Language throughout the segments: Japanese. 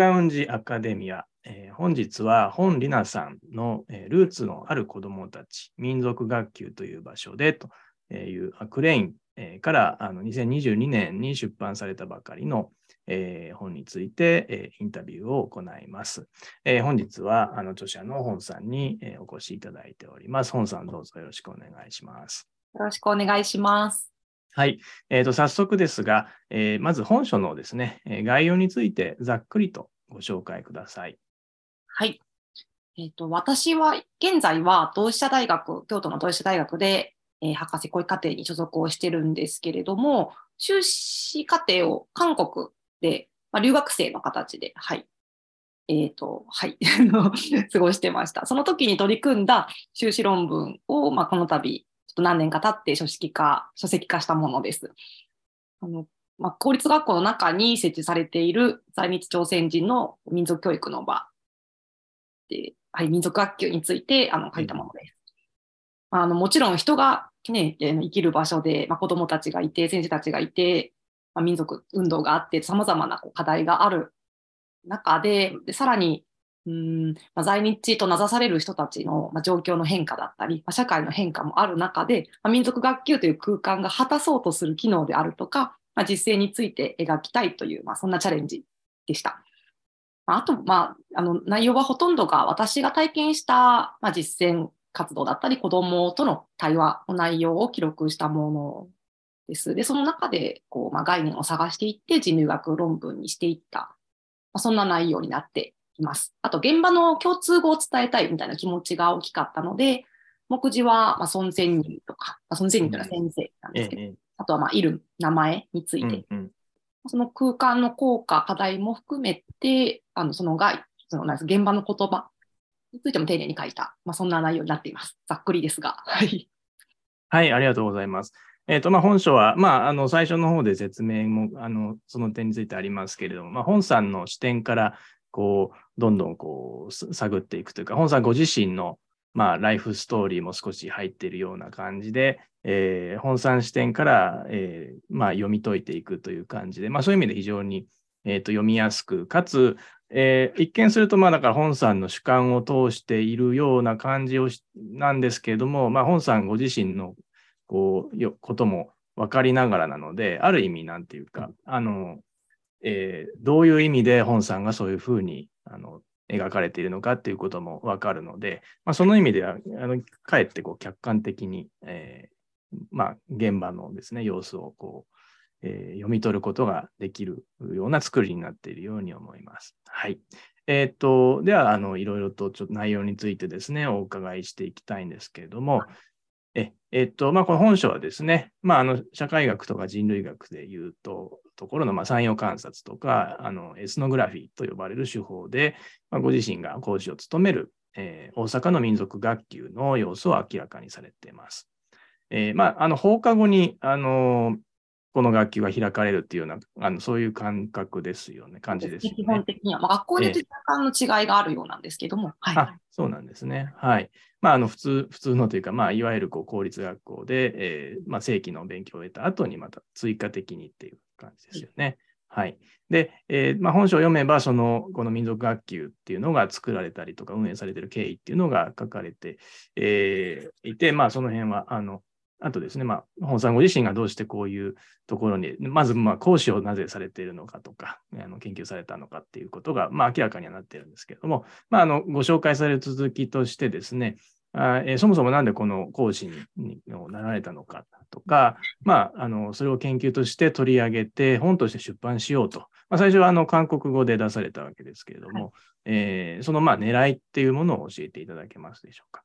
ラウンジアカデミア。えー、本日は本里奈さんの、えー、ルーツのある子どもたち、民族学級という場所でというアクレイン、えー、からあの2022年に出版されたばかりの、えー、本について、えー、インタビューを行います。えー、本日はあの著者の本さんに、えー、お越しいただいております。本さんどうぞよろしくお願いします。よろしくお願いします。はい。えーと、早速ですが、えー、まず本書のですね、概要についてざっくりとご紹介ください。はい。えーと、私は現在は同志社大学、京都の同志社大学で、えー、博士講義課程に所属をしてるんですけれども、修士課程を韓国で、まあ、留学生の形で、はい、えっ、ー、と、はい、過ごしてました。その時に取り組んだ修士論文を、まあ、この度、ちょっと何年か経って書式化、書籍化したものです。あのまあ、公立学校の中に設置されている在日朝鮮人の民族教育の場で、はい、民族学級についてあの書いたものです。うん、あのもちろん人が、ね、生きる場所で、まあ、子どもたちがいて、先生たちがいて、まあ、民族運動があって、さまざまな課題がある中で、でさらにうんまあ、在日と名指される人たちの、まあ、状況の変化だったり、まあ、社会の変化もある中で、まあ、民族学級という空間が果たそうとする機能であるとか、まあ、実践について描きたいという、まあ、そんなチャレンジでした。まあと、まあ、あの内容はほとんどが私が体験した、まあ、実践活動だったり、子どもとの対話の内容を記録したものです。で、その中でこう、まあ、概念を探していって、人類学論文にしていった、まあ、そんな内容になっています。あと、現場の共通語を伝えたいみたいな気持ちが大きかったので、目次は、まあ、孫仙人とか、まあ、孫仙人というのは先生なんですけど、うん、あとは、まあ、いる名前について、うんうんその空間の効果、課題も含めて、あのその外、その現場の言葉についても丁寧に書いた、まあ、そんな内容になっています。ざっくりですが。はい。はい、ありがとうございます。えっ、ー、と、まあ、本書は、まあ、あの、最初の方で説明も、あの、その点についてありますけれども、まあ、本さんの視点から、こう、どんどん、こう、探っていくというか、本さんご自身の、まあ、ライフストーリーも少し入っているような感じで、えー、本産視点から、えーまあ、読み解いていくという感じで、まあ、そういう意味で非常に、えーと、読みやすく、かつ、えー、一見すると、まあ、だから本さんの主観を通しているような感じをしなんですけれども、まあ、本さんご自身のこうよことも分かりながらなので、ある意味、なんていうか、あの、えー、どういう意味で本さんがそういうふうにあの描かれているのかっていうことも分かるので、まあ、その意味では、あのかえってこう客観的に、えー、まあ、現場のですね、様子をこう、えー、読み取ることができるような作りになっているように思います。はい。えっ、と、では、あの、いろいろとちょっと内容についてですね、お伺いしていきたいんですけれども、えっと、まあ、この本書はですね、まあ、あの、社会学とか人類学でいうと、ところの、まあ、産業観察とか、あの、エスノグラフィーと呼ばれる手法で、まあ、ご自身が講師を務める、えー、大阪の民族学級の様子を明らかにされています。えー、まあ、あの、放課後に、あの、この学級が開かれるっていうような、あのそういう感覚ですよね、感じです、ね、基本的には、まあ、学校によって若干の違いがあるようなんですけども。はい、あそうなんですね。はい。まあ、あの普通、普通のというか、まあ、いわゆるこう公立学校で、えーまあ、正規の勉強を得た後にまた追加的にっていう感じですよね。はい。で、えーまあ、本書を読めば、その、この民族学級っていうのが作られたりとか、運営されている経緯っていうのが書かれて、えー、いて、まあ、その辺は、あの、あとですね、まあ、本さんご自身がどうしてこういうところに、まず、まあ、講師をなぜされているのかとか、あの研究されたのかっていうことが、まあ、明らかにはなっているんですけれども、まあ、あの、ご紹介される続きとしてですね、あえー、そもそもなんでこの講師になられたのかとか、まあ、あの、それを研究として取り上げて、本として出版しようと。まあ、最初はあの韓国語で出されたわけですけれども、はい、えー、そのまあ狙いっていうものを教えていただけますでしょうか？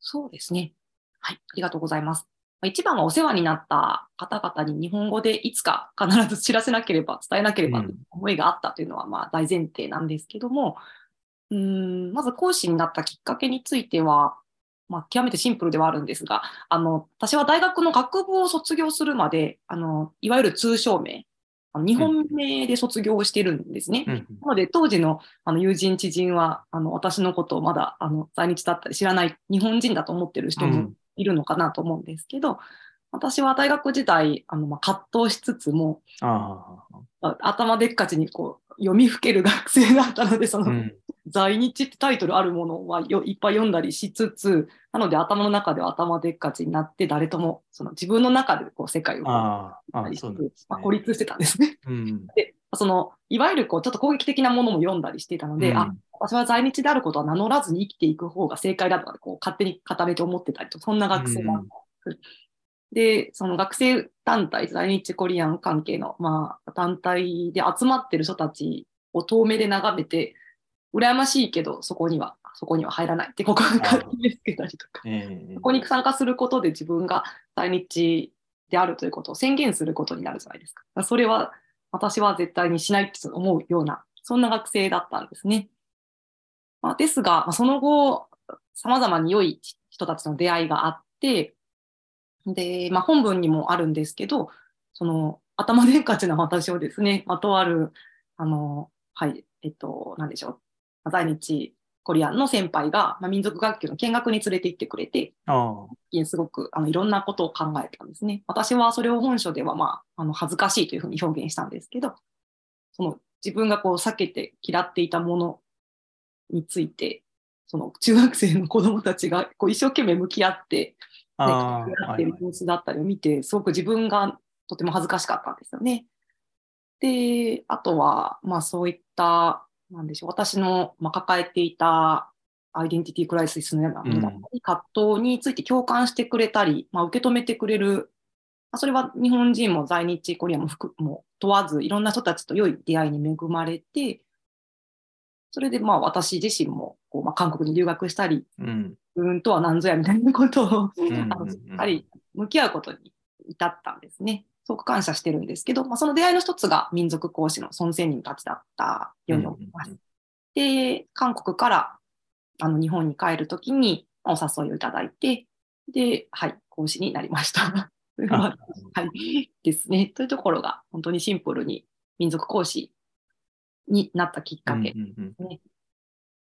そうですね。はい、ありがとうございます。一番はお世話になった方々に日本語でいつか必ず知らせなければ、伝えなければという思いがあったというのはまあ大前提なんですけども、うん、まず講師になったきっかけについては、まあ、極めてシンプルではあるんですが、あの私は大学の学部を卒業するまで、あのいわゆる通称名、日本名で卒業してるんですね。うん、なので、当時のあの友人、知人はあの私のことをまだあの在日だったり知らない日本人だと思ってる人もいるのかなと思うんですけど、私は大学時代、あのまあ、葛藤しつつも、あ頭でっかちにこう読みふける学生だったので、その、うん在日ってタイトルあるものはよいっぱい読んだりしつつ、なので頭の中では頭でっかちになって、誰ともその自分の中でこう世界をああ、あたりそうなんですまあ、ね。孤立してたんですね。うん。で、そのいわゆるこうちょっと攻撃的なものも読んだりしていたので、うんあ私は在日であることは名乗らずに生きていく方が正解だとかこう勝手に固めて思ってたりと、そんな学生が、で、その学生団体、在日コリアン関係の、まあ、団体で集まってる人たちを遠目で眺めて、羨ましいけど、そこには、そこには入らないってここが勝手につけたりとか、ええそこに参加することで自分が在日であるということを宣言することになるじゃないですか。それは私は絶対にしないって思うような、そんな学生だったんですね。まあ、ですが、まあ、その後、様々に良い人たちの出会いがあって、で、まあ、本文にもあるんですけど、その頭でっかちな私をですね、まあ、とある、あの、はい、えっと、なんでしょう、まあ在日コリアンの先輩が、まあ、民族学級の見学に連れて行ってくれて、すごくあのいろんなことを考えたんですね。私はそれを本書では、まあ、あの恥ずかしいというふうに表現したんですけど、その自分がこう避けて嫌っていたものについて、その中学生の子どもたちがこう一生懸命向き合って、ね、あ向き合あ、っている様子だったりを見て、すごく自分がとても恥ずかしかったんですよね。で、あとは、まあそういった、なんでしょう、私の、まあ、抱えていたアイデンティティクライシスのようなものだったり、葛藤について共感してくれたり、まあ、受け止めてくれる、まあ、それは日本人も在日コリアンも含も問わず、いろんな人たちと良い出会いに恵まれて、それでまあ私自身もこう、まあ、韓国に留学したり、うん。うんとは何ぞやみたいなことを、んあのしっかり向き合うことに至ったんですね。すごく感謝してるんですけど、まあ、その出会いの一つが民族講師の孫仙人たちだったように思います。で、韓国からあの日本に帰るときにまあお誘いをいただいて、で、はい、講師になりました。はい、ですね。というところが本当にシンプルに民族講師になったきっかけうんうんうん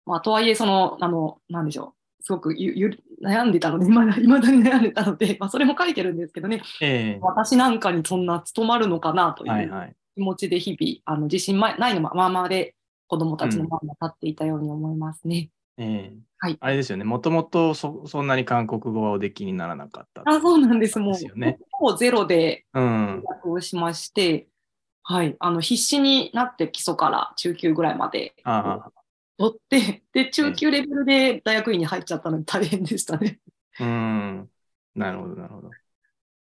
まあ、とはいえ、その、あの、なんでしょう。すごくゆゆ悩んでたので、い まだに悩んでたので、まあ、それも書いてるんですけどね、ええ私なんかにそんな務まるのかなとはいいうはい。気持ちで日々、あの自信まないのままで子供たちの前に立っていたように思いますね。ええはいあれですよね。もともとそそんなに韓国語はおできにならなかった。あそうなんです。もう、ほぼゼロでうん。学をしまして、はい、あの必死になって基礎から中級ぐらいまであ取って、で、中級レベルで大学院に入っちゃったので大変でしたね。あ、うん。なるほど、なるほど。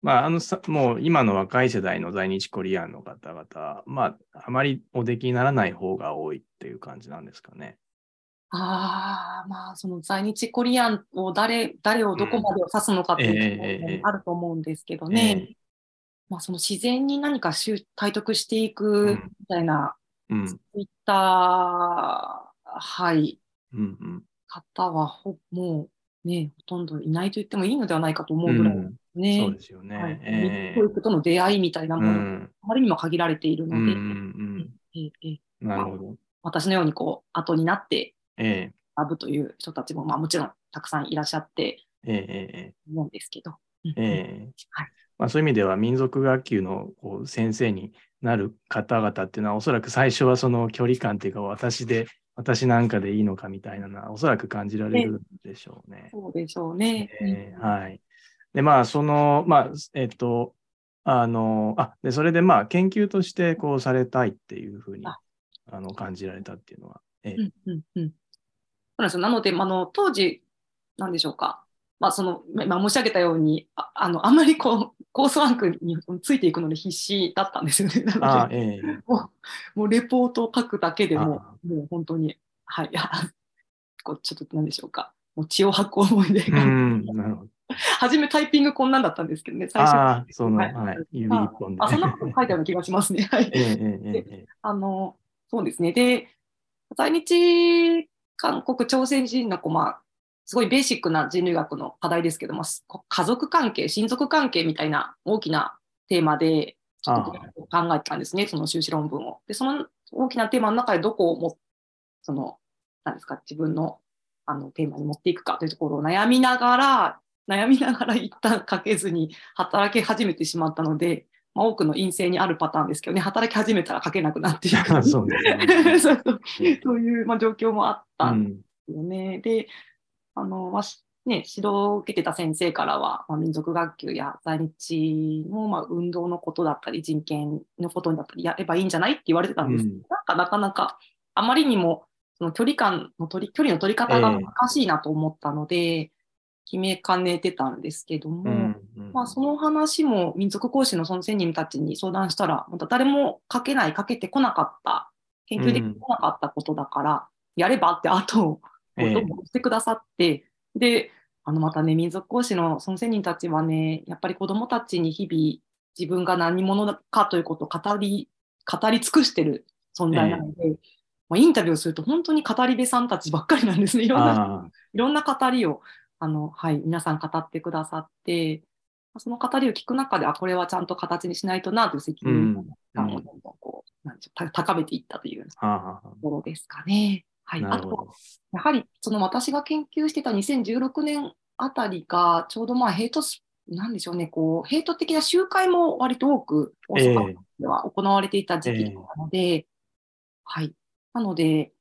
まあ、あのさ、もう今の若い世代の在日コリアンの方々、まあ、あまりおできにならない方が多いっていう感じなんですかね。ああ、まあ、その在日コリアンを誰、誰をどこまでを指すのかっていうところええええもあると思うんですけどね。まあ、その自然に何か習体得していくみたいな、うん。そういった、はい、うんうん。方はほ、もうね、ほとんどいないと言ってもいいのではないかと思うぐらいうんね。そうですよね。はいええ教育との出会いみたいなうものがん。あまりにも限られているので、うんうんええええうん。なるほど。私のようにこう後になってええ学ぶという人たちも、まあ、もちろんたくさんいらっしゃってええええ思うんですけど。うんええはいまあ、そういう意味では民族学級のこう先生になる方々っていうのはおそらく最初はその距離感っていうか私で私なんかでいいのかみたいなのはおそらく感じられるんでしょうね。そうでしょうね。えーはい。で、まあ、その、まあ、えっと、あの、あ、で、それでまあ、研究としてこうされたいっていうふうにああの感じられたっていうのは、ええうんうんうんそうなんですよなので、まああの当時、なんでしょうか、まあそのまあ、申し上げたように、ああのあんまりこうコースワークについていくので必死だったんですよね。なのあで、ええもうもうレポートを書くだけでもあ、もう本当に、はい、こうちょっとなんでしょうか、もう血を吐く思い出うが、ん、なるほど。初めタイピングこんなんだったんですけどね、最初ああ、その、はいはい、指一本で。あそんなこと書いてあるような気がしますね。はいええええええあの、そうですね。で、在日韓国朝鮮人の子、まあ、すごいベーシックな人類学の課題ですけども、こ家族関係、親族関係みたいな大きなテーマで、ちょっと考えてたんですね、その修士論文を。で、その大きなテーマの中でどこをも、その、なんですか、自分のあのテーマに持っていくかというところを悩みながら、悩みながら一旦書けずに働き始めてしまったので、まあ、多くの陰性にあるパターンですけどね、働き始めたら書けなくなってい うですね。そうそう。そういう、まあ、状況もあったんですよね。であの、まあしね、指導を受けてた先生からは、まあ、民族学級や在日の、まあ、運動のことだったり人権のことだったりやればいいんじゃないって言われてたんです。けど、うん。なんかなかなかあまりにもその距離感の取り距離の取り方が難しいなと思ったので、決めかねてたんですけども、うんうんまあ、その話も民族講師のその1000人たちに相談したら、また誰も書けない、書けてこなかった、研究できなかったことだから、やればって後をええ。どんどんしてくださって、で、あのまたね、民族講師のその1000人たちはね、やっぱり子どもたちに日々自分が何者かということを語り、語り尽くしてる存在なので、まあ、インタビューをすると本当に語り部さんたちばっかりなんですね。いろんなあいろんな語りをあの、はい、皆さん語ってくださって、その語りを聞く中で、あ、これはちゃんと形にしないとなという責任感をどんどんこう、なんでしょうた高めていったというところですかね。はい、あと。やはりその私が研究してた2016年あたりが、ちょうどまあヘイトス、なんでしょうね、こう、ヘイト的な集会も割と多く大ええ阪では行われていた時期なので、はい。なので、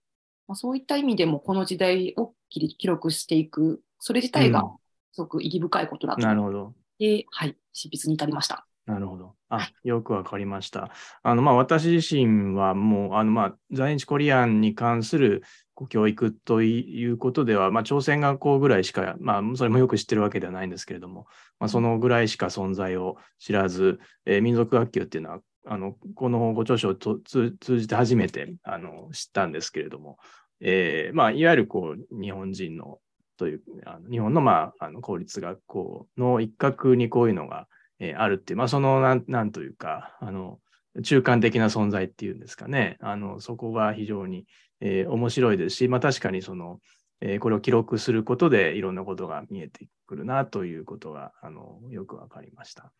まあ、そういった意味でもこの時代を記記録していく、それ自体がうんすごく意義深いことだと思っなるほど。て、はい、執筆に至りました。なるほど。あ、よくわかりました。あの、まあ、私自身はもう、あの、まあ、在日コリアンに関する教育ということでは、まあ、朝鮮学校ぐらいしか、まあ、それもよく知ってるわけではないんですけれども、まあ、そのぐらいしか存在を知らず、えー民族学級っていうのは、あの、このご著書を通通じて初めて、あの、知ったんですけれども、えーまあ、いわゆるこう、日本人の、という、あの日本の、まあ、あの公立学校の一角にこういうのが、えーあるっていう、まあ、そのなん、なんというか、あの、中間的な存在っていうんですかね。あの、そこが非常に、えー面白いですし、まあ、確かにその、えーこれを記録することでいろんなことが見えてくるなということが、あの、よくわかりました。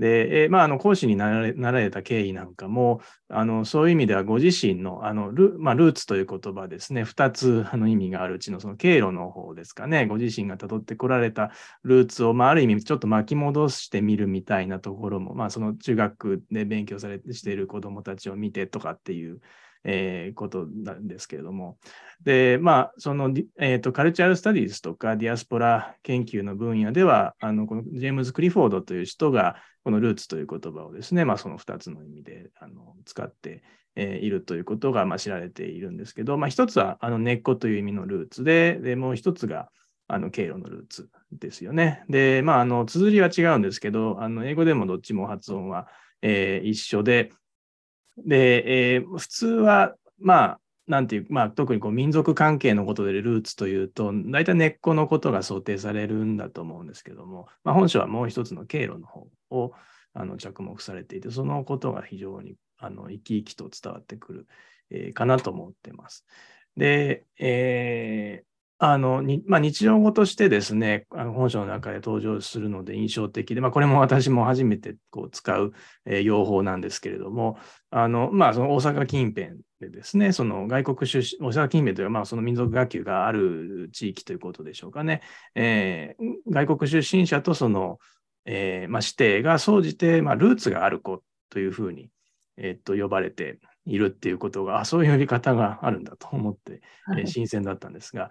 で、えまあ、あの、講師になられなられた経緯なんかも、あの、そういう意味ではご自身の、あの、ル,、まあ、ルーツという言葉ですね、2つあの意味があるうちのその経路の方ですかね、ご自身がたどってこられたルーツを、まあ、ある意味ちょっと巻き戻してみるみたいなところも、まあ、その中学で勉強されてしている子どもたちを見てとかっていう、えーことなんですけれども。で、まあ、その、ディえーと、カルチュラルスタディーズとかディアスポラ研究の分野では、あの、このジェームズ・クリフォードという人が、このルーツという言葉をですね、まあ、その2つの意味であの使って、えーいるということが、まあ、知られているんですけど、まあ、一つはあの根っこという意味のルーツで、でもう一つがあの経路のルーツですよね。で、まあ、あの綴りは違うんですけど、あの英語でもどっちも発音は、えー一緒で、で、えー普通は、まあ、なんていう、まあ、特にこう民族関係のことでルーツというと、大体根っこのことが想定されるんだと思うんですけども、まあ、本書はもう一つの経路の方をあの着目されていて、そのことが非常にあの生き生きと伝わってくる、えーかなと思ってます。で、えーあのにまあ、日常語としてですね、あの本書の中で登場するので印象的で、まあ、これも私も初めてこう使う、えー用法なんですけれども、あのまあ、その大阪近辺でですね、その外国出身、大阪近辺というか、まあ、その民族学級がある地域ということでしょうかね、えー外国出身者とその、えーまあ、指定が総じて、まあ、ルーツがある子というふうに、えーっと呼ばれているっていうことが、あそういう呼び方があるんだと思って、えー新鮮だったんですが、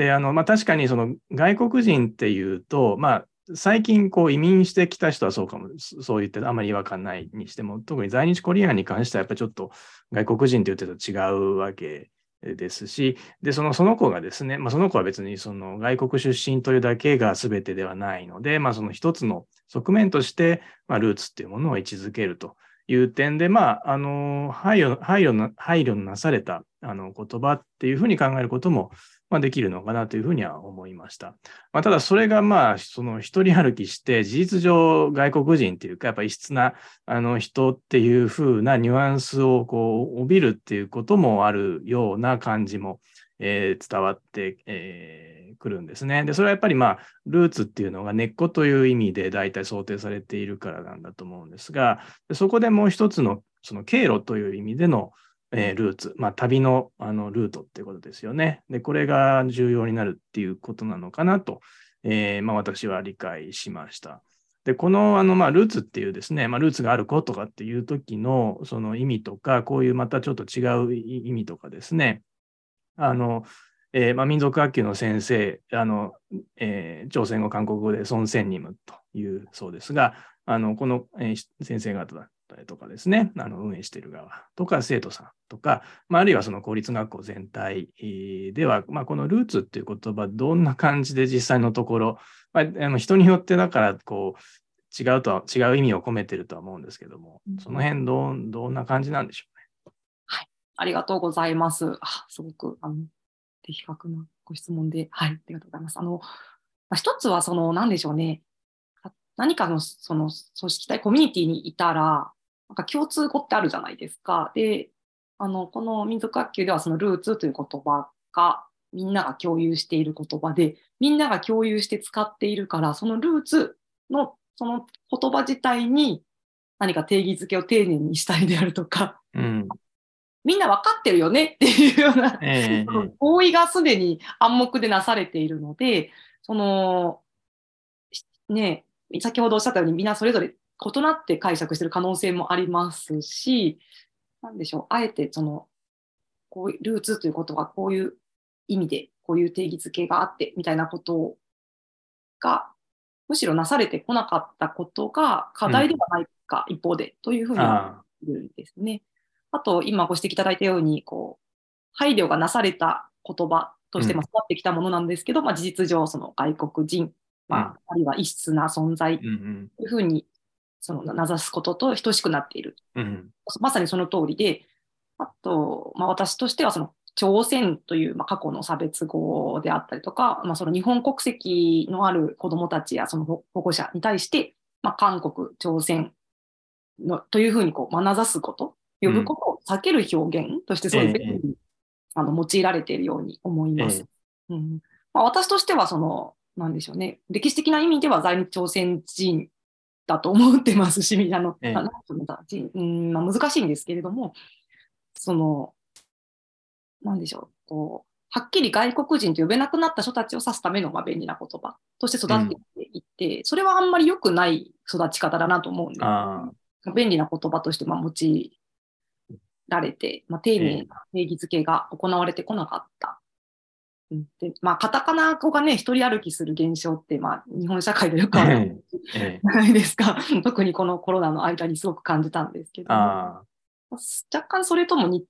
で、あの、まあ、確かにその外国人っていうと、まあ、最近こう移民してきた人はそうかも、そう言ってあまり違和感ないにしても、特に在日コリアンに関してはやっぱりちょっと外国人って言ってると違うわけですし、で、そのその子がですね、まあ、その子は別にその外国出身というだけが全てではないので、まあ、その一つの側面として、まあ、ルーツっていうものを位置づけると。いう点で、まあ、あの配慮配慮な配慮のなされたあの言葉っていうふうに考えることも、まあ、できるのかなというふうには思いました。まあ、ただ、それがまあ、その一人歩きして、事実上外国人っていうか、やっぱ異質なあの人っていうふうなニュアンスをこう帯びるっていうこともあるような感じも、えー伝わってく、えーくるんですね。で、それはやっぱりまあ、ルーツっていうのが根っこという意味で大体想定されているからなんだと思うんですが、そこでもう一つのその経路という意味での、えールーツ、まあ、旅のあのルートってことですよね。で、これが重要になるっていうことなのかなと、えーまあ、私は理解しました。で、この、あの、まあ、ルーツっていうですね、まあ、ルーツがある子とかっていう時の、その意味とか、こういうまたちょっと違う意味とかですね、あの、えー、まあ、民族学級の先生、あの、えー、朝鮮語、韓国語で孫仙任務というそうですが、あの、この、えー、先生方だったりとかですね、あの運営している側とか生徒さんとか、まあ、あるいはその公立学校全体では、まあ、このルーツっていう言葉、どんな感じで実際のところ、まあ、あの人によってだからこう違うとは違う意味を込めてるとは思うんですけども、その辺どどんな感じなんでしょうね？はい、ありがとうございます。あすごくあの的確なご質問で、はい、ありがとうございます。あのまあ、一つはその何でしょうね。何かのその組織体コミュニティにいたら、なんか共通語ってあるじゃないですか。で、あのこの民族学級ではそのルーツという言葉がみんなが共有している言葉で、みんなが共有して使っているから、そのルーツのその言葉自体に何か定義づけを丁寧にしたいであるとか、うん、みんな分かってるよねっていうような、えー、合意がすでに暗黙でなされているので、その、ね、先ほどおっしゃったようにみんなそれぞれ異なって解釈している可能性もありますし、なんでしょう、あえてその、こういうルーツということはこういう意味でこういう定義づけがあってみたいなことがむしろなされてこなかったことが課題ではないか、一方でというふうに思るんですね。あと今ご指摘いただいたようにこう配慮がなされた言葉としても育ってきたものなんですけど、うん、まあ、事実上その外国人、まあ、あるいは異質な存在というふうにその名指すことと等しくなっている、うん、まさにその通りであと、まあ、私としてはその朝鮮という、まあ、過去の差別語であったりとか、まあ、その日本国籍のある子どもたちやその保護者に対して、まあ、韓国、朝鮮のというふうにこう眼差すこと、呼ぶことを避ける表現としてそういうふうに、うん、あの用いられているように思います。うん、まあ、私としてはその、なんでしょうね、歴史的な意味では在日朝鮮人だと思ってますし、あの、ええ、うんまあ、難しいんですけれども、その、なんでしょう、こう、はっきり外国人と呼べなくなった人たちを指すためのまあ便利な言葉として育っていって、うん、それはあんまり良くない育ち方だなと思うんです。便利な言葉としてまあ用いられて、まあ、丁寧な定義づけが行われてこなかった。うん、でまあ、カタカナ語がね、一人歩きする現象って、まあ、日本社会でよくあるじゃないですか。特にこのコロナの間にすごく感じたんですけど、若干それとも似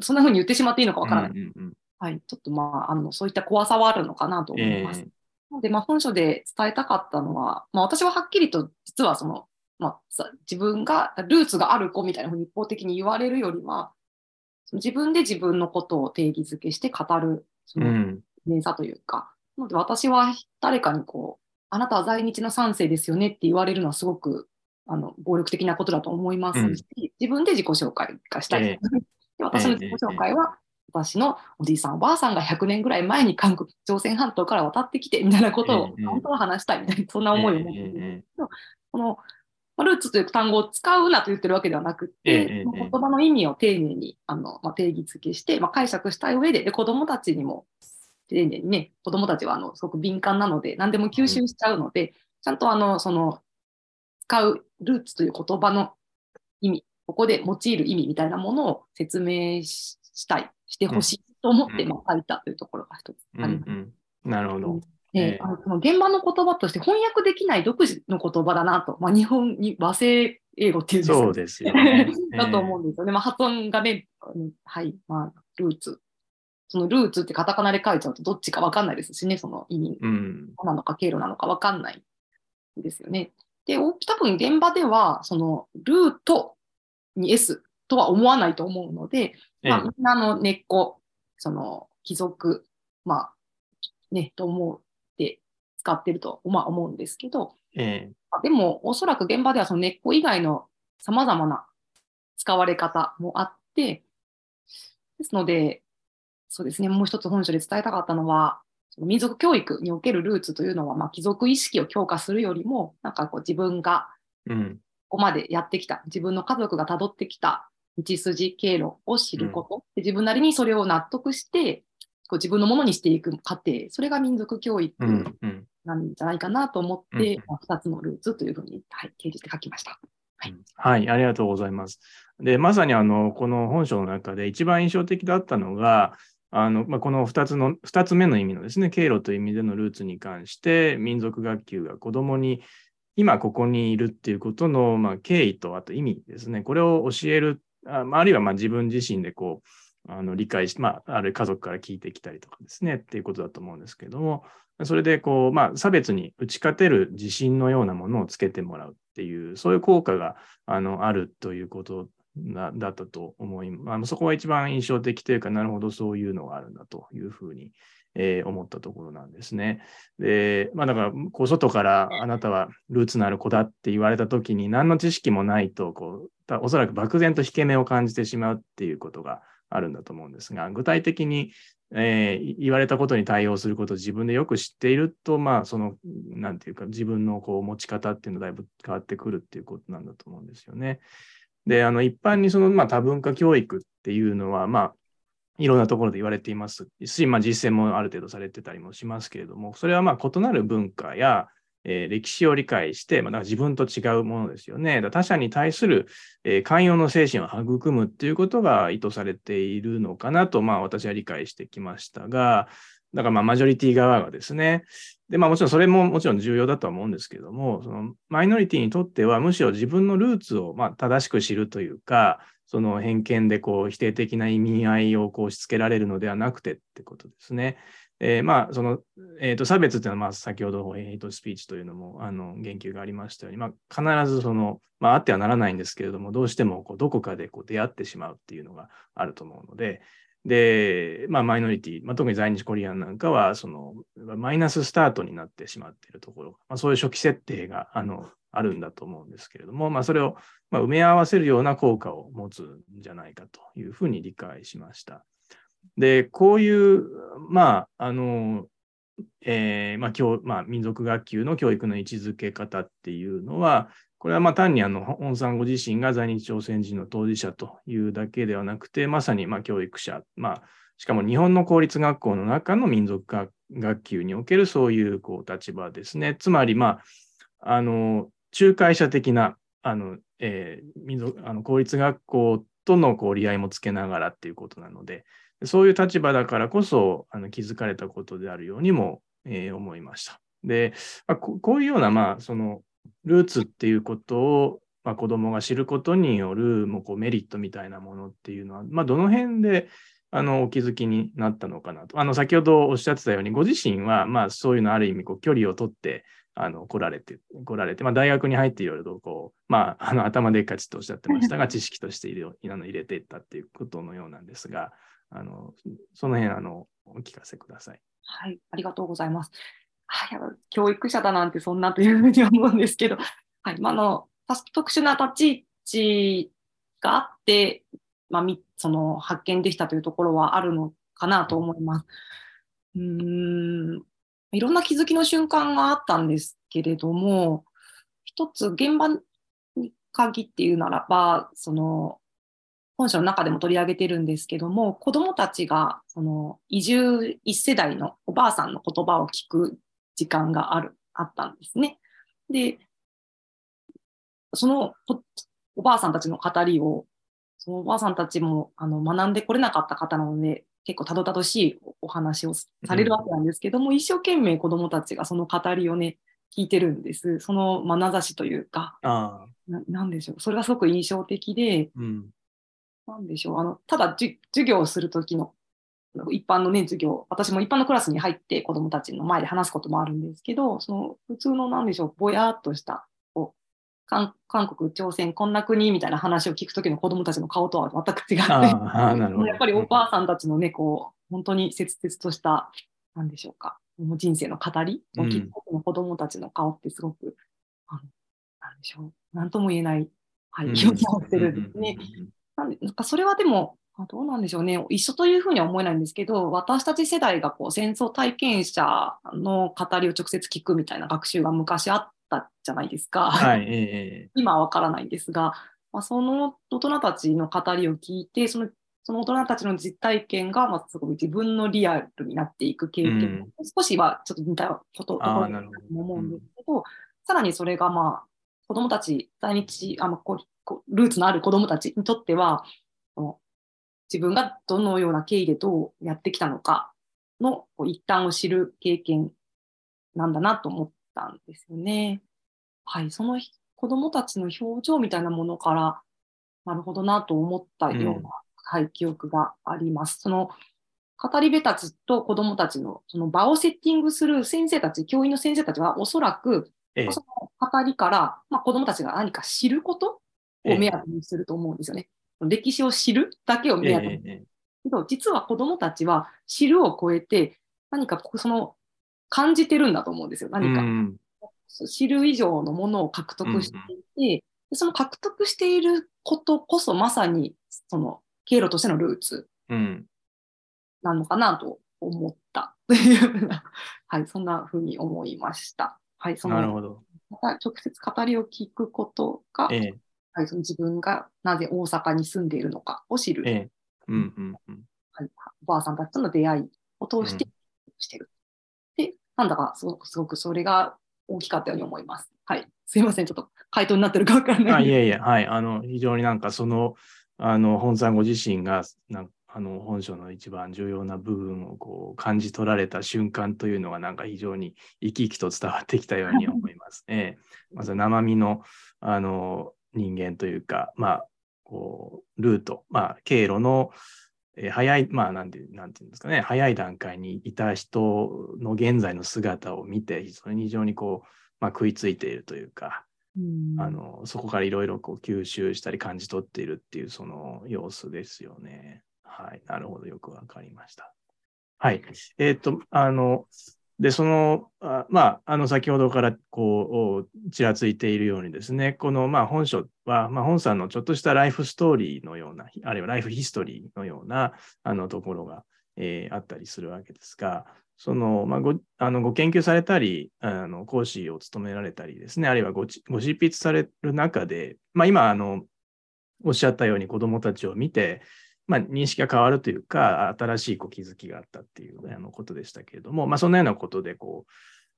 そんな風に言ってしまっていいのかわからない。うんうんうん、はい、ちょっとまあ、あの、そういった怖さはあるのかなと思います。えー、で、まあ、本書で伝えたかったのは、まあ、私ははっきりと、実はその、まあ、自分がルーツがある子みたいなふうに一方的に言われるよりは、自分で自分のことを定義づけして語る、その、連鎖というか、うん、なので私は誰かにこう、あなたは在日の3世ですよねって言われるのはすごくあの暴力的なことだと思いますし、うん、自分で自己紹介がしたい、えー、で私の自己紹介は、私のおじいさんおばあさんが100年ぐらい前に韓国朝鮮半島から渡ってきてみたいなことを本当は話したいみたいなそんな思いを持ってるんですけど、このルーツという単語を使うなと言ってるわけではなくて、言葉の意味を丁寧にあの、まあ、定義付けして、まあ、解釈した上でで子どもたちにも丁寧にね子どもたちはあのすごく敏感なので何でも吸収しちゃうので、ちゃんとあのその使うルーツという言葉の意味ここで用いる意味みたいなものを説明したい、してほしいと思って、まあ、書いたというところが一つあります。うんうん、なるほど。えー、あの現場の言葉として翻訳できない独自の言葉だなと、まあ、日本に和製英語っていうんですか、そうですよね。だと思うんですよね。まあ、発音がね、はい、まあ、ルーツ。そのルーツってカタカナで書いちゃうとどっちか分かんないですしね、その意味なのか経路なのか分かんないですよね。で、多分現場では、そのルートに S とは思わないと思うので、まあ、みんなの根っこ、その貴族、まあ、ね、と思って使ってると、まあ、思うんですけど、えー、でも、おそらく現場ではその根っこ以外のさまざまな使われ方もあって、ですので、そうですね、もう一つ本書で伝えたかったのは、その民族教育におけるルーツというのは、まあ、貴族意識を強化するよりも、なんかこう自分が、ここまでやってきた、自分の家族がたどってきた道筋、経路を知ること、うん、で自分なりにそれを納得して、こう自分のものにしていく過程、それが民族教育なんじゃないかなと思って、うん、2つのルーツというふうに、はい、掲示して書きました。はい、はい、ありがとうございます。で、まさにあの、この本書の中で一番印象的だったのが、あのまあ、この2つの、2つ目の意味のですね、経路という意味でのルーツに関して、民族学級が子供に今ここにいるっていうことの、まあ、経緯と、あと意味ですね、これを教える、ああるいはまあ自分自身でこう、あの理解して、まあ、ある家族から聞いてきたりとかですね、っていうことだと思うんですけども、それでこう、まあ、差別に打ち勝てる自信のようなものをつけてもらうっていう、そういう効果があのあるということだだったと思います。そこは一番印象的というか、なるほど、そういうのがあるんだというふうに、えー、思ったところなんですね。で、まあだから、こう外からあなたはルーツのある子だって言われたときに、何の知識もないと、こう、おそらく漠然と引け目を感じてしまうっていうことがあるんだと思うんですが、具体的に、えー、言われたことに対応することを自分でよく知っていると、まあ、その、なんていうか、自分のこう持ち方っていうのだいぶ変わってくるっていうことなんだと思うんですよね。で、あの、一般にその、まあ、多文化教育っていうのは、まあ、いろんなところで言われていますし、まあ、実践もある程度されてたりもしますけれども、それはまあ異なる文化や、えー、歴史を理解して、まあ、自分と違うものですよね。他者に対する、えー、寛容の精神を育むっていうことが意図されているのかなと、まあ、私は理解してきましたが、だからまあマジョリティ側がですね、で、まあもちろんそれももちろん重要だとは思うんですけども、そのマイノリティにとってはむしろ自分のルーツをまあ正しく知るというか、その偏見でこう否定的な意味合いをこう押し付けられるのではなくてってことですね。えー、まあその、えー、と差別というのはまあ先ほどヘイトスピーチというのもあの言及がありましたように、まあ、必ずその、まあ、あってはならないんですけれども、どうしてもこうどこかでこう出会ってしまうっていうのがあると思うので、で、まあ、マイノリティ、まあ、特に在日コリアンなんかは、その、マイナススタートになってしまっているところ、まあ、そういう初期設定が、あの、あるんだと思うんですけれども、まあ、それを、ま埋め合わせるような効果を持つんじゃないかというふうに理解しました。で、こういう、まあ、あの、えー、まあ、教まあ、民族学級の教育の位置づけ方っていうのは、これはまあ単にあの本さんご自身が在日朝鮮人の当事者というだけではなくて、まさにま教育者、まあ、しかも日本の公立学校の中の民族学級におけるそういうこう立場ですね。つまり、まあ、あの仲介者的なあの、えー、民族あの公立学校とのこう利合いもつけながらっていうことなので、そういう立場だからこそあの気づかれたことであるようにも、えー、思いました。で、まあ、こういうような、まあ、そのルーツっていうことを、まあ、子供が知ることによるもうこうメリットみたいなものっていうのは、まあ、どの辺であのお気づきになったのかなと。あの先ほどおっしゃってたように、ご自身はまあそういうのある意味こう距離を取ってあの来られて、来られて、まあ、大学に入っていろいろとこう、まあ、あの頭でっかちとおっしゃってましたが、知識として入れあの入れていったっていうことのようなんですが、あのその辺あのお聞かせください。はい、ありがとうございます。はい、教育者だなんてそんなというふうに思うんですけど、はい、まあの特殊な立ち位置があって、まあ、その発見できたというところはあるのかなと思います。うんいろんな気づきの瞬間があったんですけれども、一つ現場に限って言うならば、その本書の中でも取り上げてるんですけども、子どもたちがその移住一世代のおばあさんの言葉を聞く時間がある、あったんですね。で、そのおばあさんたちの語りを、そのおばあさんたちもあの学んでこれなかった方なので、結構たどたどしいお話をされるわけなんですけども、うん、一生懸命子どもたちがその語りをね、聞いてるんです。その眼差しというか、ななんでしょう、それがすごく印象的で、うん、なんでしょう、あのただ授業をするときの一般のね、授業、私も一般のクラスに入って子どもたちの前で話すこともあるんですけど、その普通のなんでしょう、ぼやっとしたこう韓国、朝鮮、こんな国みたいな話を聞くときの子どもたちの顔とは全く違って、やっぱりおばあさんたちのね、こう本当に切々とした、なんでしょうか、もう人生の語りを聞くの子どもたちの顔ってすごく、あのなんでしょう、なんとも言えない、はい、表情をしてるんですね。なんかそれはでもあどうなんでしょうね、一緒というふうには思えないんですけど、私たち世代がこう戦争体験者の語りを直接聞くみたいな学習が昔あったじゃないですか。はい、えー、今はわからないんですが、まあ、その大人たちの語りを聞いて、そのその大人たちの実体験が、まあ、すごい自分のリアルになっていく経験、少しはちょっと似たことところだと思うんですけど、さらにそれがまあ子どもたち、在日あ、まあ、こうルーツのある子どもたちにとっては、自分がどのような経緯でどうやってきたのかの一端を知る経験なんだなと思ったんですよね。はい、その子どもたちの表情みたいなものから、なるほどなと思ったような、うん、はい、記憶があります。その語り部たちと子どもたちのその場をセッティングする先生たち、教員の先生たちはおそらく、ええ、その語りから、まあ、子どもたちが何か知ることを目当てにすると思うんですよね。え、歴史を知るだけを目当てに。けど実は子どもたちは知るを超えて何かその感じてるんだと思うんですよ。何か。うん知る以上のものを獲得していて、うん、その獲得していることこそまさにその経路としてのルーツなのかなと思ったというはい、そんなふうに思いました。はい、そのなるほど直接語りを聞くことが、ええ、はい、その自分がなぜ大阪に住んでいるのかを知る、えうんうんうんはい、おばあさんたちとの出会いを通してしてる。うん、で、なんだかすごくすごくそれが大きかったように思います。はい。すいません。ちょっと回答になってるかわからない。あいえいえ、はい。あの、非常になんかその、あの、本さんご自身が、なんあの、本書の一番重要な部分をこう感じ取られた瞬間というのが、なんか非常に生き生きと伝わってきたように思いますね。まず生身の、あの、人間というか、まあ、こう、ルート、まあ、経路の、えー、早い、まあ、なんて、なんていうんですかね、早い段階にいた人の現在の姿を見て、それに非常にこう、まあ、食いついているというか、うん、あのそこからいろいろ吸収したり感じ取っているっていうその様子ですよね。はい。なるほど。よくわかりました。はい。えっ、ー、と、あの、で、その、あまあ、あの、先ほどからこう、ちらついているようにですね、この、まあ、本書は、まあ、本さんのちょっとしたライフストーリーのような、あるいはライフヒストリーのような、あの、ところが、えー、あったりするわけですが、その、まあ、ご、あの、ご研究されたり、あの、講師を務められたりですね、あるいはごご執筆される中で、まあ、今、あの、おっしゃったように子供たちを見て、まあ、認識が変わるというか、新しいこう気づきがあったっていうあのことでしたけれども、まあ、そんなようなことでこう、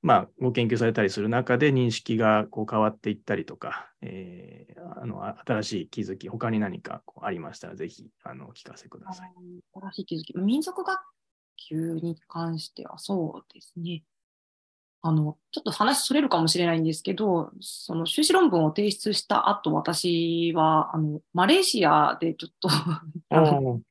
まあ、ご研究されたりする中で認識がこう変わっていったりとか、えー、あの新しい気づき、他に何かこうありましたら、ぜひあのお聞かせください。新しい気づき、民族学級に関してはそうですね。あの、ちょっと話それるかもしれないんですけど、その修士論文を提出した後、私は、あの、マレーシアでちょっと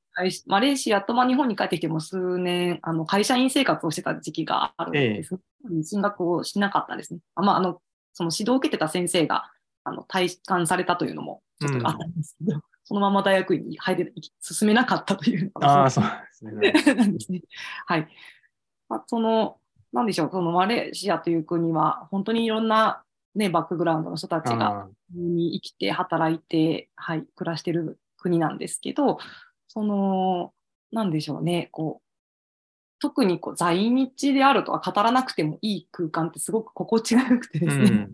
マレーシアと、まあ、日本に帰ってきても数年、あの、会社員生活をしてた時期があるんです。ええ、進学をしなかったですね。あまあ、あの、その指導を受けてた先生が、あの、退官されたというのも、ちょっとあったんですけど、うん、そのまま大学院に入れ、進めなかったというのが、ああ、そうですね。なんですね。はい。まあ、その、なんでしょう、そのマレーシアという国は、本当にいろんな、ね、バックグラウンドの人たちがに生きて、働いて、はい、暮らしてる国なんですけど、その、なんでしょうね、こう、特にこう在日であるとは語らなくてもいい空間ってすごく心地がよくてですね、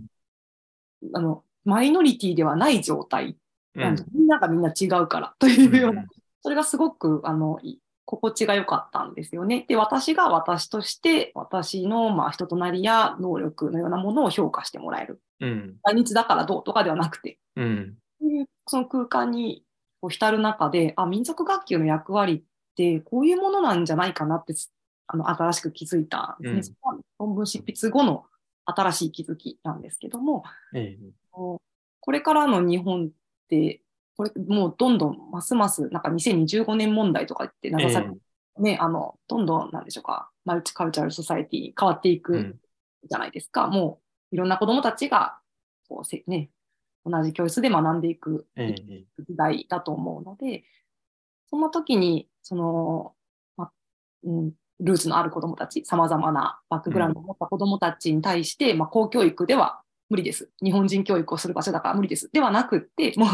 うん、あのマイノリティではない状態、うん、みんながみんな違うからというような、うん、それがすごくあの心地が良かったんですよね。で、私が私として、私のまあ人となりや能力のようなものを評価してもらえる。うん、毎日だからどうとかではなくて、うん、その空間にこう浸る中で、あ、民族学級の役割ってこういうものなんじゃないかなって、あの、新しく気づいたんですね。うん、論文執筆後の新しい気づきなんですけども、ええ、これからの日本ってこれもうどんどんますますなんか2025年問題とかって流されて、え。ー、ね、あのどんどんなんでしょうかマルチカルチャルソサイティに変わっていくじゃないですか、うん、もういろんな子どもたちがこうせ、ね、同じ教室で学んでいく時代だと思うので、えー、そんな時にその、まうん、ルーツのある子どもたちさまざまなバックグラウンドを持った子どもたちに対して、うん、まあ、公教育では無理です。日本人教育をする場所だから無理です。ではなくって、も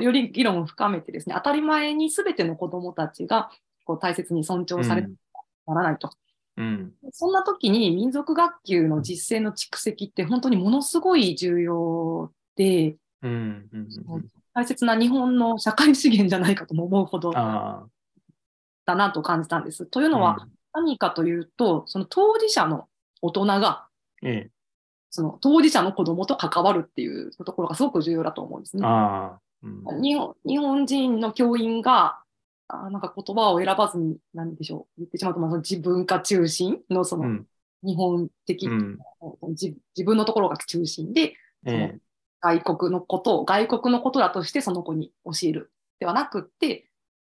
うより議論を深めてですね、当たり前に全ての子どもたちがこう大切に尊重されならないと。うん、そんな時に民族学級の実践の蓄積って本当にものすごい重要で、うん大切な日本の社会資源じゃないかとも思うほどあだなと感じたんです。というのは、うん何かというと、その当事者の大人が、ええ。その当事者の子供と関わるっていうところがすごく重要だと思うんですね。うん日本日本人の教員が、あなんか言葉を選ばずに、何でしょう、言ってしまうと、まあ、その自分化中心のそのうん。日本的、うん。自自分のところが中心で、ええ。外国のことを外国のことだとしてその子に教えるではなくって、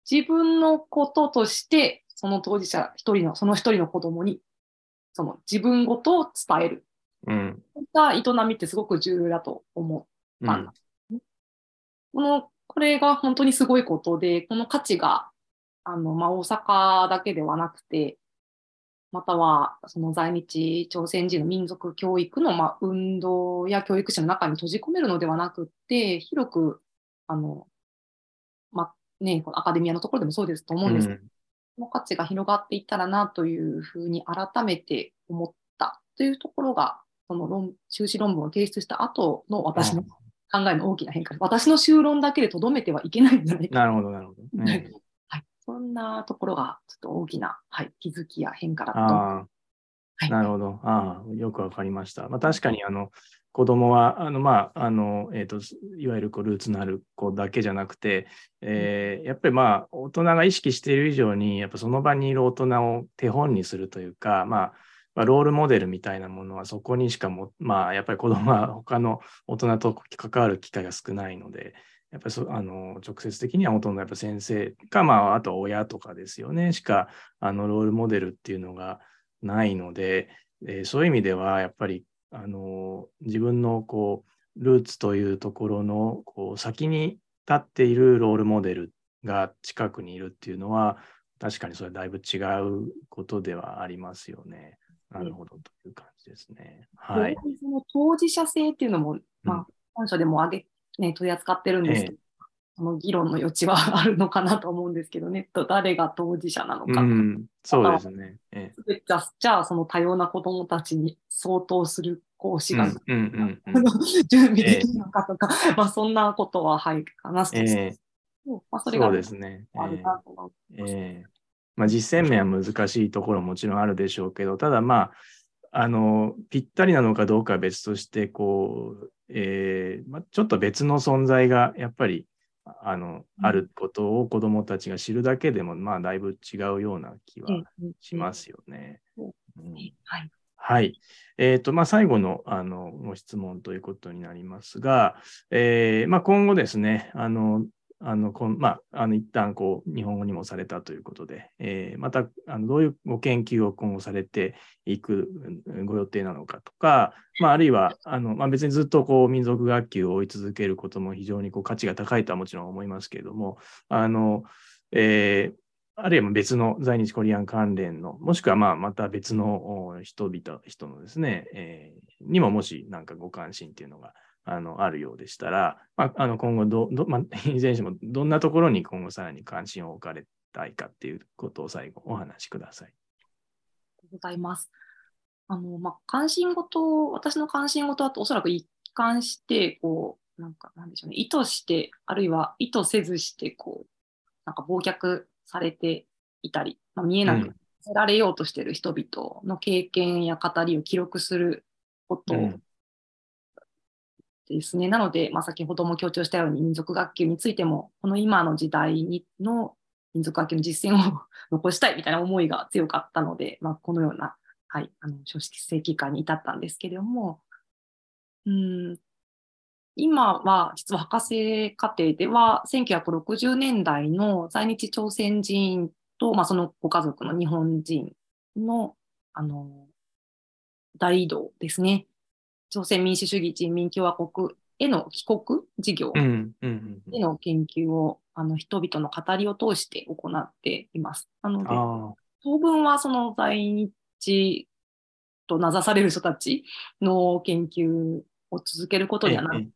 自分のこととして、その当事者一人の、その一人の子供に、その自分ごとを伝える。うん。そういった営みってすごく重要だと思う。うん。この、これが本当にすごいことで、この価値が、あの、まあ、大阪だけではなくて、または、その在日朝鮮人の民族教育の、まあ、運動や教育者の中に閉じ込めるのではなくって、広く、あの、まあ、ね、このアカデミアのところでもそうですと思うんですけど、この価値が広がっていったらなというふうに改めて思ったというところが、その論修士論文を提出した後の私の考えの大きな変化。私の修論だけでとどめてはいけないんじゃないか。なるほど、なるほど。ええはい、そんなところがちょっと大きな、はい、気づきや変化だったと思いなるほど。ああ、よくわかりました。まあ、確かに、あの、子供は、あの、まあ、あの、えっ、と、いわゆるこうルーツのある子だけじゃなくて、えーやっぱりまあ、大人が意識している以上に、やっぱその場にいる大人を手本にするというか、まあ、まあ、ロールモデルみたいなものはそこにしかも、まあ、やっぱり子供は他の大人と関わる機会が少ないので、やっぱりそあの直接的にはほとんどやっぱ先生か、まあ、あと親とかですよね、しかあのロールモデルっていうのがないので、えーそういう意味ではやっぱりあの自分のこうルーツというところのこう先に立っているロールモデルが近くにいるっていうのは確かにそれはだいぶ違うことではありますよね。なるほどという感じですね。はい。その当事者性っていうのも、まあ、本書でも挙げ、ね、取り扱ってるんですけど、その議論の余地は あるのかなと思うんですけどね、と誰が当事者なのか、うん、そうですね。ええ。じゃあ、その多様な子どもたちに相当する講師が、準備できるのかとか、まあそんなことは、はい、話してええ。まあ、それがそうですね。あるなと思います。ええまあ、実践面は難しいところももちろんあるでしょうけど、ただまあ、あの、ぴったりなのかどうかは別として、こう、えーまあ、ちょっと別の存在がやっぱり、あの、あることを子どもたちが知るだけでも、まあ、だいぶ違うような気はしますよね。はい。はい。えっ、と、まあ、最後の、あの、ご質問ということになりますが、えーまあ、今後ですね、あの、あの、こんまあ、あの、一旦、こう、日本語にもされたということで、えーまた、あの、どういうご研究を今後されていくご予定なのかとか、まあ、あるいは、あの、まあ、別にずっと、こう、民族学級を追い続けることも非常に、こう、価値が高いとはもちろん思いますけれども、あの、えーあるいは別の在日コリアン関連の、もしくはまあまた別の人々、人のですね、えーにももしなんかご関心っていうのがあのあるようでしたら、まあ、あの今後ど、どまあ、いずれにしてもどんなところに今後さらに関心を置かれたいかっていうことを最後お話しください。ありがとうございます。あの、まあ、関心事、私の関心事はおそらく一貫して、こう、なんか、なんでしょうね、意図して、あるいは意図せずして、こう、なんか忘却されていたり、まあ、見えなくうんせられようとしている人々の経験や語りを記録することうんですね。なので、まあ、先ほども強調したように民族学級についても、この今の時代にの民族学級の実践を残したいみたいな思いが強かったので、まあ、このような、はい、あの書籍期間に至ったんですけれども、うん今は実は博士課程では1960年代の在日朝鮮人と、まあ、そのご家族の日本人のあの大移動ですね。朝鮮民主主義人民共和国への帰国事業への研究をあの人々の語りを通して行っています。なので、あ当分はその在日と名指される人たちの研究を続けることあ、にはなるえ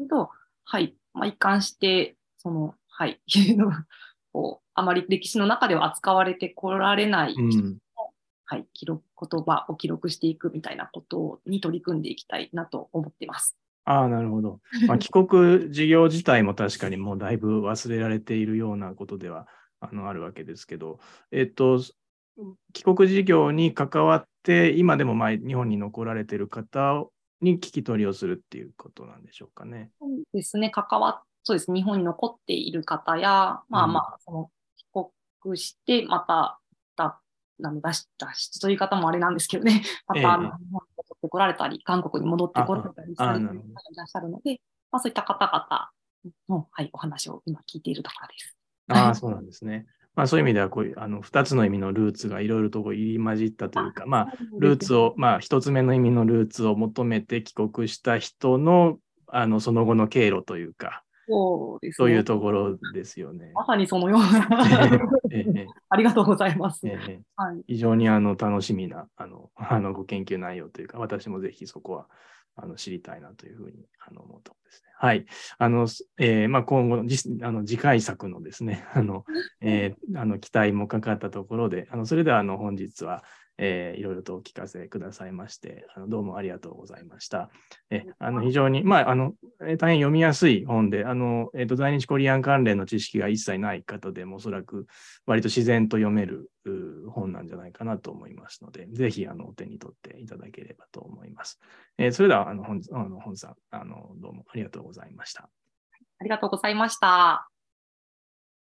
えけど、はい、まあ、一貫して、その、はい、こうあまり歴史の中では扱われてこられない、うんはい、記録、言葉を記録していくみたいなことに取り組んでいきたいなと思っています。ああ、なるほど。まあ、帰国事業自体も確かにもうだいぶ忘れられているようなことではあのあるわけですけど、えっと、帰国事業に関わって、今でもまあ日本に残られている方に聞き取りをするっていうことなんでしょうかね。そうですね、関わそうです日本に残っている方や、まあまあ、その帰国して、また、だなん脱出という方もあれなんですけどね、また、日本に戻ってこられたり、韓国に戻ってこられたりされる方がいらっしゃるので、まあ、そういった方々の、はい、お話を今聞いているところです。ああ、そうなんですね。まあ、そういう意味ではこういうあの2つの意味のルーツがいろいろとこう入り混じったというか、まあ、ルーツを、まあ、1つ目の意味のルーツを求めて帰国した人のあのその後の経路というか、そうです、ね、そういうところですよね。まさにそのようなええ、ありがとうございます。えはい、非常にあの楽しみなあのあのご研究内容というか、私もぜひそこはあの知りたいなというふうにあの思うとですね。はい。あの、えー、まあ、今後のあの次回作のですね、あの、えー、あの期待もかかったところで、あのそれではあの本日は、えー、いろいろとお聞かせくださいまして、あのどうもありがとうございました。えあの非常に、まああの、大変読みやすい本で、あのえーと、在日コリアン関連の知識が一切ない方でも、おそらく割と自然と読める本なんじゃないかなと思いますので、ぜひあのお手に取っていただければと思います。えー、それではあの本あの本さんあの、どうもありがとうございました。ありがとうございました。